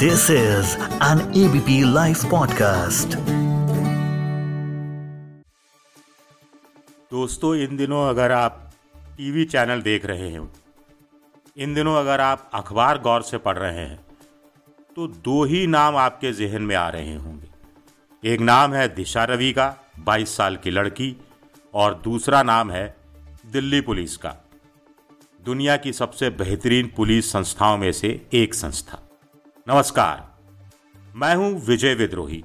This is an ABP Life podcast. दोस्तों, इन दिनों अगर आप टीवी चैनल देख रहे हैं, इन दिनों अगर आप अखबार गौर से पढ़ रहे हैं तो दो ही नाम आपके जहन में आ रहे होंगे। एक नाम है दिशा रवि का 22 साल की लड़की, और दूसरा नाम है दिल्ली पुलिस का। दुनिया की सबसे बेहतरीन पुलिस संस्थाओं में से एक संस्था। नमस्कार। मैं हूँ विजय विद्रोही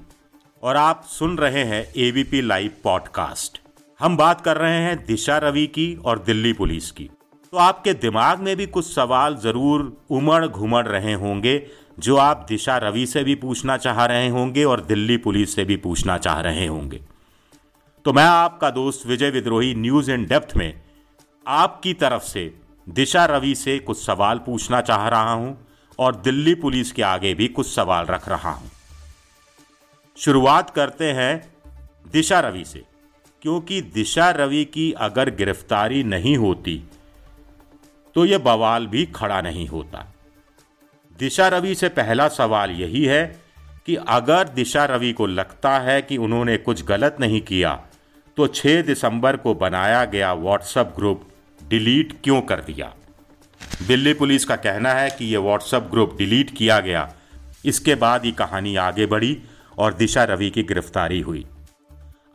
और आप सुन रहे हैं एबीपी लाइव पॉडकास्ट हम बात कर रहे हैं दिशा रवि की और दिल्ली पुलिस की। तो आपके दिमाग में भी कुछ सवाल ज़रूर उमड़ घुमड़ रहे होंगे, जो आप दिशा रवि से भी पूछना चाह रहे होंगे और दिल्ली पुलिस से भी पूछना चाह रहे होंगे। तो मैं आपका दोस्त विजय विद्रोही न्यूज़ इन डेप्थ में आपकी तरफ़ से दिशा रवि से कुछ सवाल पूछना चाह रहा हूँ। और दिल्ली पुलिस के आगे भी कुछ सवाल रख रहा हूँ। शुरुआत करते हैं दिशा रवि से, क्योंकि दिशा रवि की अगर गिरफ्तारी नहीं होती तो यह बवाल भी खड़ा नहीं होता। दिशा रवि से पहला सवाल यही है कि अगर दिशा रवि को लगता है कि उन्होंने कुछ गलत नहीं किया तो 6 दिसंबर को बनाया गया व्हाट्सएप ग्रुप डिलीट क्यों कर दिया? दिल्ली पुलिस का कहना है कि यह व्हाट्सएप ग्रुप डिलीट किया गया। इसके बाद ये कहानी आगे बढ़ी और दिशा रवि की गिरफ्तारी हुई।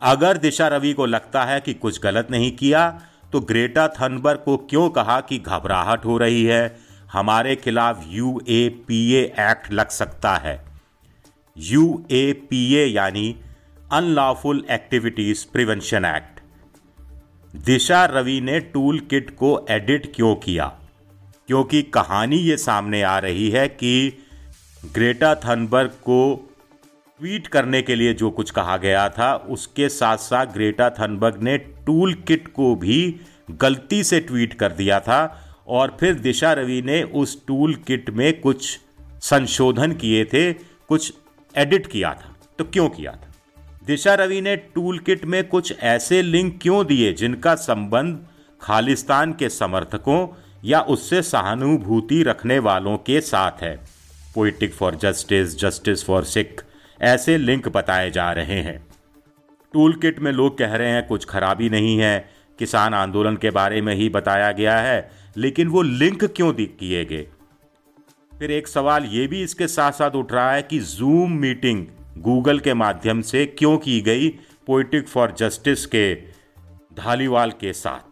अगर दिशा रवि को लगता है कि कुछ गलत नहीं किया तो ग्रेटा थनबर्ग को क्यों कहा कि घबराहट हो रही है? हमारे खिलाफ यू ए पी एक्ट लग सकता है। यू ए पी ए यानी unlawful activities prevention act Disha Ravi ने टूल किट को एडिट क्यों किया? क्योंकि कहानी ये सामने आ रही है कि ग्रेटा थनबर्ग को ट्वीट करने के लिए जो कुछ कहा गया था, उसके साथ साथ ग्रेटा थनबर्ग ने टूल किट को भी गलती से ट्वीट कर दिया था और फिर दिशा रवि ने उस टूल किट में कुछ संशोधन किए थे, कुछ एडिट किया था। तो क्यों किया था? दिशा रवि ने टूल किट में कुछ ऐसे लिंक क्यों दिए जिनका संबंध खालिस्तान के समर्थकों या उससे सहानुभूति रखने वालों के साथ है। Poetic for justice justice for Sikh ऐसे लिंक बताए जा रहे हैं। टूल किट में लोग कह रहे हैं, कुछ खराबी नहीं है। किसान आंदोलन के बारे में ही बताया गया है, लेकिन वो लिंक क्यों किए गए? फिर एक सवाल ये भी इसके साथ साथ उठ रहा है कि जूम मीटिंग गूगल के माध्यम से क्यों की गई? पोइटिक फॉर जस्टिस के धालीवाल के साथ।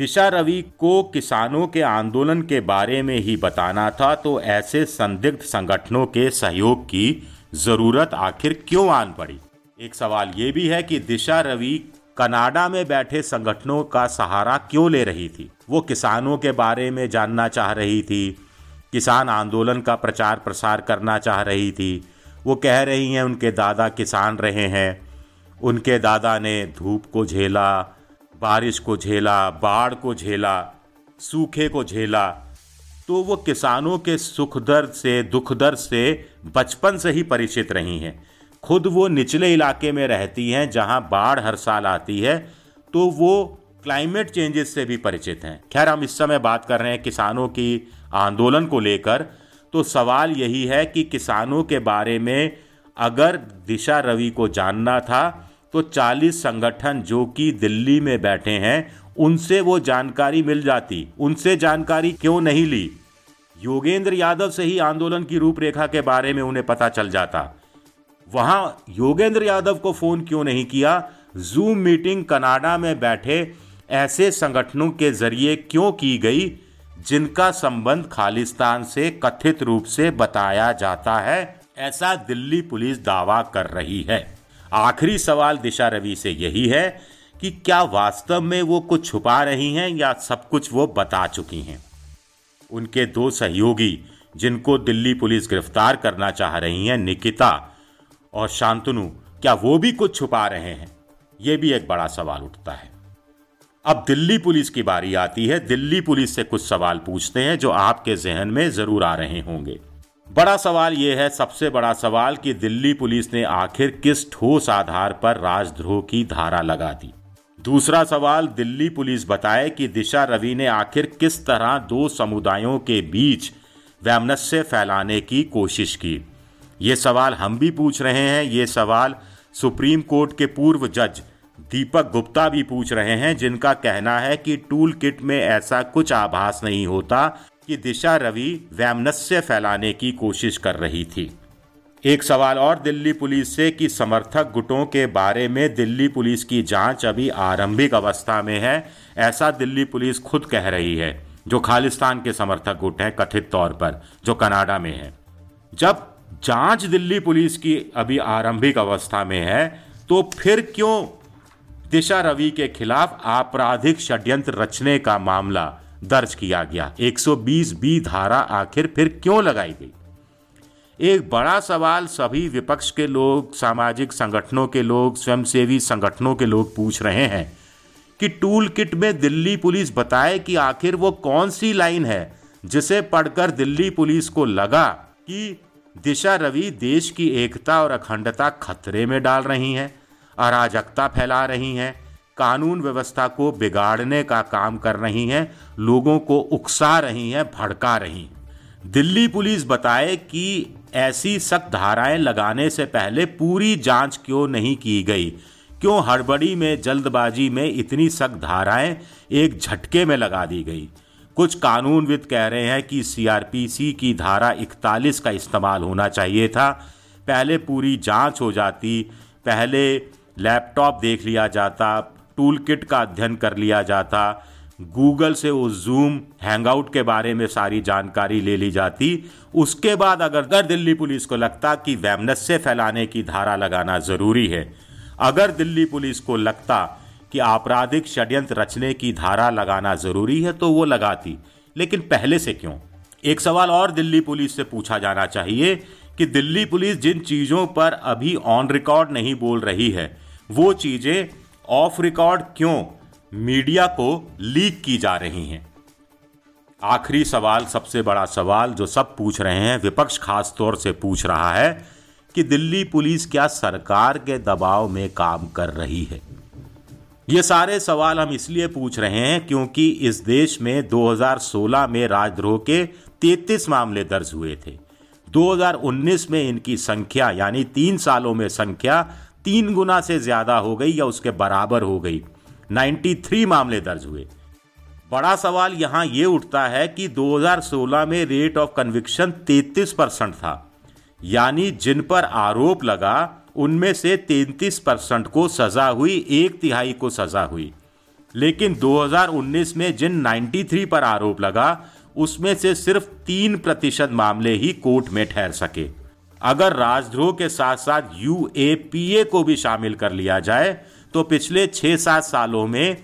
दिशा रवि को किसानों के आंदोलन के बारे में ही बताना था तो ऐसे संदिग्ध संगठनों के सहयोग की ज़रूरत आखिर क्यों आन पड़ी? एक सवाल ये भी है कि दिशा रवि कनाडा में बैठे संगठनों का सहारा क्यों ले रही थी? वो किसानों के बारे में जानना चाह रही थी, किसान आंदोलन का प्रचार प्रसार करना चाह रही थी। वो कह रही हैं, उनके दादा किसान रहे हैं, उनके दादा ने धूप को झेला बारिश को झेला, बाढ़ को झेला, सूखे को झेला तो वो किसानों के सुख दर्द से, दुख दर्द से बचपन से ही परिचित रही हैं। खुद वो निचले इलाके में रहती हैं, जहाँ बाढ़ हर साल आती है तो वो क्लाइमेट चेंजेस से भी परिचित हैं। खैर, हम इस समय बात कर रहे हैं किसानों की आंदोलन को लेकर तो सवाल यही है कि किसानों के बारे में अगर दिशा रवि को जानना था तो 40 संगठन जो कि दिल्ली में बैठे हैं, उनसे वो जानकारी मिल जाती। उनसे जानकारी क्यों नहीं ली? योगेंद्र यादव से ही आंदोलन की रूपरेखा के बारे में उन्हें पता चल जाता। वहाँ योगेंद्र यादव को फ़ोन क्यों नहीं किया? जूम मीटिंग कनाडा में बैठे ऐसे संगठनों के ज़रिए क्यों की गई, जिनका संबंध खालिस्तान से कथित रूप से बताया जाता है? ऐसा दिल्ली पुलिस दावा कर रही है। आखिरी सवाल दिशा रवि से यही है कि क्या वास्तव में वो कुछ छुपा रही हैं या सब कुछ वो बता चुकी हैं? उनके दो सहयोगी, जिनको दिल्ली पुलिस गिरफ़्तार करना चाह रही हैं, निकिता और शांतनु, क्या वो भी कुछ छुपा रहे हैं? ये भी एक बड़ा सवाल उठता है। अब दिल्ली पुलिस की बारी आती है। दिल्ली पुलिस से कुछ सवाल पूछते हैं जो आपके जहन में ज़रूर आ रहे होंगे। बड़ा सवाल यह है, सबसे बड़ा सवाल कि दिल्ली पुलिस ने आखिर किस ठोस आधार पर राजद्रोह की धारा लगा दी? दूसरा सवाल, दिल्ली पुलिस बताए कि दिशा रवि ने आखिर किस तरह दो समुदायों के बीच वैमनस्य फैलाने की कोशिश की? ये सवाल हम भी पूछ रहे हैं, ये सवाल सुप्रीम कोर्ट के पूर्व जज दीपक गुप्ता भी पूछ रहे हैं, जिनका कहना है कि टूल किट में ऐसा कुछ आभास नहीं होता कि दिशा रवि वैमनस्य फैलाने की कोशिश कर रही थी। एक सवाल और दिल्ली पुलिस से कि समर्थक गुटों के बारे में दिल्ली पुलिस की जाँच अभी आरंभिक अवस्था में है, ऐसा दिल्ली पुलिस खुद कह रही है, जो खालिस्तान के समर्थक गुट हैं कथित तौर पर, जो कनाडा में है। जब जाँच दिल्ली पुलिस की अभी आरंभिक अवस्था में है तो फिर क्यों दिशा रवि के खिलाफ आपराधिक षड्यंत्र रचने का मामला दर्ज किया गया। 120 बी धारा आखिर फिर क्यों लगाई गई? एक बड़ा सवाल सभी विपक्ष के लोग, सामाजिक संगठनों के लोग, स्वयंसेवी संगठनों के लोग पूछ रहे हैं कि टूल किट में दिल्ली पुलिस बताए कि आखिर वो कौन सी लाइन है जिसे पढ़कर दिल्ली पुलिस को लगा कि दिशा रवि देश की एकता और अखंडता खतरे में डाल रही हैं, अराजकता फैला रही हैं कानून व्यवस्था को बिगाड़ने का काम कर रही हैं, लोगों को उकसा रही हैं, भड़का रही दिल्ली पुलिस बताए कि ऐसी सख्त धाराएँ लगाने से पहले पूरी जाँच क्यों नहीं की गई? क्यों हड़बड़ी में, जल्दबाजी में इतनी सख्त धाराएँ एक झटके में लगा दी गई? कुछ कानूनविद कह रहे हैं कि सीआरपीसी की धारा 41 का इस्तेमाल होना चाहिए था। पहले पूरी जाँच हो जाती, पहले लैपटॉप देख लिया जाता टूल किट का अध्ययन कर लिया जाता। गूगल से उस जूम हैंगआउट के बारे में सारी जानकारी ले ली जाती। उसके बाद अगर दर दिल्ली पुलिस को लगता कि वैमनस से फैलाने की धारा लगाना ज़रूरी है, अगर दिल्ली पुलिस को लगता कि आपराधिक षड्यंत्र रचने की धारा लगाना ज़रूरी है तो वो लगाती। लेकिन पहले से क्यों? एक सवाल और दिल्ली पुलिस से पूछा जाना चाहिए कि दिल्ली पुलिस जिन चीज़ों पर अभी ऑन रिकॉर्ड नहीं बोल रही है, वो चीज़ें ऑफ़ रिकॉर्ड क्यों मीडिया को लीक की जा रही हैं? आखिरी सवाल, सबसे बड़ा सवाल जो सब पूछ रहे हैं, विपक्ष खास तौर से पूछ रहा है कि दिल्ली पुलिस क्या सरकार के दबाव में काम कर रही है। ये सारे सवाल हम इसलिए पूछ रहे हैं क्योंकि इस देश में 2016 में राजद्रोह के 33 मामले दर्ज हुए थे। 2019 में इनकी संख्या, यानी तीन सालों में संख्या तीन गुना से ज़्यादा हो गई या उसके बराबर हो गई। 93 मामले दर्ज हुए। बड़ा सवाल यहाँ यह उठता है कि 2016 में रेट ऑफ़ कन्विक्शन 33 परसेंट था। यानी जिन पर आरोप लगा, उनमें से 33 परसेंट को सजा हुई, एक तिहाई को सजा हुई। लेकिन 2019 में जिन 93 पर आरोप लगा, उसमें से सिर्फ़ तीन प्रतिशत मामले ही कोर्ट में ठहर सके। अगर राजद्रोह के साथ साथ यूएपीए को भी शामिल कर लिया जाए तो पिछले छह सात सालों में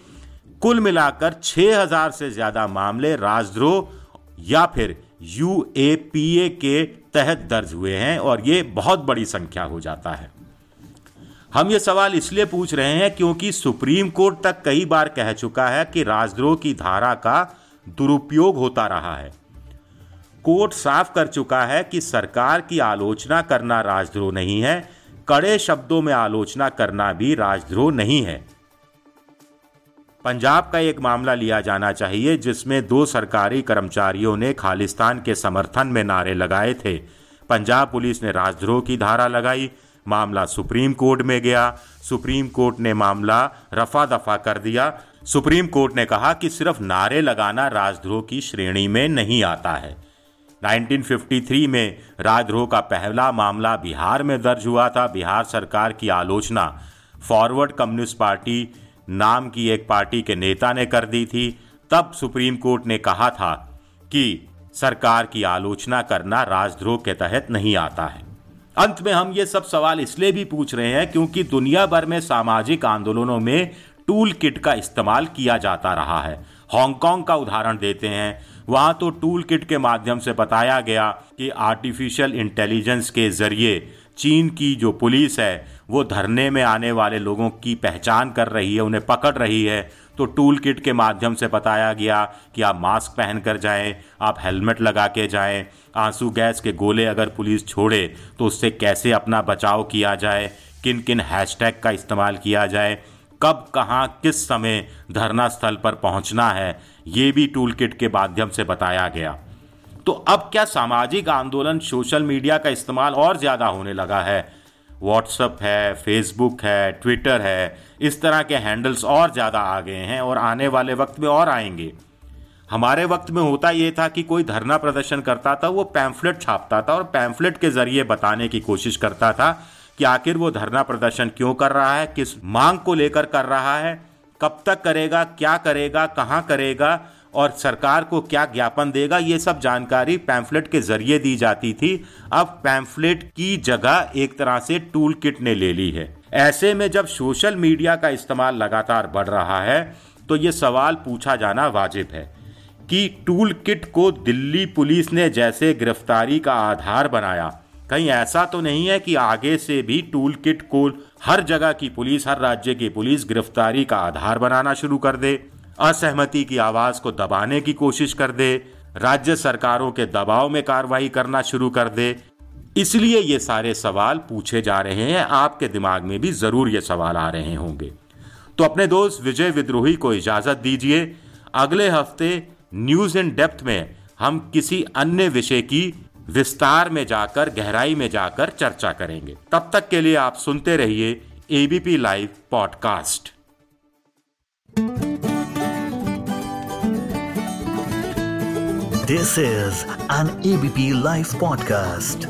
कुल मिलाकर 6000 से ज़्यादा मामले राजद्रोह या फिर यूएपीए के तहत दर्ज हुए हैं और ये बहुत बड़ी संख्या हो जाता है। हम ये सवाल इसलिए पूछ रहे हैं क्योंकि सुप्रीम कोर्ट तक कई बार कह चुका है कि राजद्रोह की धारा का दुरुपयोग होता रहा है। कोर्ट साफ़ कर चुका है कि सरकार की आलोचना करना राजद्रोह नहीं है, कड़े शब्दों में आलोचना करना भी राजद्रोह नहीं है। पंजाब का एक मामला लिया जाना चाहिए, जिसमें दो सरकारी कर्मचारियों ने खालिस्तान के समर्थन में नारे लगाए थे। पंजाब पुलिस ने राजद्रोह की धारा लगाई, मामला सुप्रीम कोर्ट में गया। सुप्रीम कोर्ट ने मामला रफा दफ़ा कर दिया। सुप्रीम कोर्ट ने कहा कि सिर्फ़ नारे लगाना राजद्रोह की श्रेणी में नहीं आता है। 1953 में राजद्रोह का पहला मामला बिहार में दर्ज हुआ था। बिहार सरकार की आलोचना फॉरवर्ड कम्युनिस्ट पार्टी नाम की एक पार्टी के नेता ने कर दी थी। तब सुप्रीम कोर्ट ने कहा था कि सरकार की आलोचना करना राजद्रोह के तहत नहीं आता है। अंत में हम ये सब सवाल इसलिए भी पूछ रहे हैं क्योंकि दुनिया भर में सामाजिक आंदोलनों में टूल किट का इस्तेमाल किया जाता रहा है। हांगकांग का उदाहरण देते हैं। वहाँ तो टूल किट के माध्यम से बताया गया कि आर्टिफिशियल इंटेलिजेंस के ज़रिए चीन की जो पुलिस है, वो धरने में आने वाले लोगों की पहचान कर रही है, उन्हें पकड़ रही है। तो टूल किट के माध्यम से बताया गया कि आप मास्क पहन कर जाएँ, आप हेलमेट लगा के जाएँ, आँसू गैस के गोले अगर पुलिस छोड़े तो उससे कैसे अपना बचाव किया जाए किन किन हैशटैग का इस्तेमाल किया जाए कब, कहाँ, किस समय धरना स्थल पर पहुँचना है, ये भी टूल किट के माध्यम से बताया गया। तो अब क्या सामाजिक आंदोलन सोशल मीडिया का इस्तेमाल और ज़्यादा होने लगा है? व्हाट्सअप है फेसबुक है ट्विटर है, इस तरह के हैंडल्स और ज़्यादा आ गए हैं और आने वाले वक्त में और आएँगे। हमारे वक्त में होता यह था कि कोई धरना प्रदर्शन करता था, वो पैम्फलेट छापता था और पैम्फलेट के ज़रिए बताने की कोशिश करता था कि आखिर वो धरना प्रदर्शन क्यों कर रहा है, किस मांग को लेकर कर रहा है, कब तक करेगा, क्या करेगा, कहाँ करेगा, और सरकार को क्या ज्ञापन देगा, ये सब जानकारी पैम्फलेट के ज़रिए दी जाती थी। अब पैम्फलेट की जगह एक तरह से टूल किट ने ले ली है। ऐसे में जब सोशल मीडिया का इस्तेमाल लगातार बढ़ रहा है तो ये सवाल पूछा जाना वाजिब है कि टूल किट को दिल्ली पुलिस ने जैसे गिरफ्तारी का आधार बनाया कहीं ऐसा तो नहीं है कि आगे से भी टूल किट को हर जगह की पुलिस, हर राज्य की पुलिस गिरफ्तारी का आधार बनाना शुरू कर दे। असहमति की आवाज़ को दबाने की कोशिश कर दे। राज्य सरकारों के दबाव में कार्रवाई करना शुरू कर दे। इसलिए ये सारे सवाल पूछे जा रहे हैं। आपके दिमाग में भी ज़रूर ये सवाल आ रहे होंगे। तो अपने दोस्त विजय विद्रोही को इजाज़त दीजिए। अगले हफ़्ते न्यूज़ इन डेप्थ में हम किसी अन्य विषय की विस्तार में जाकर, गहराई में जाकर चर्चा करेंगे। तब तक के लिए आप सुनते रहिए ABP live podcast this is an ABP live podcast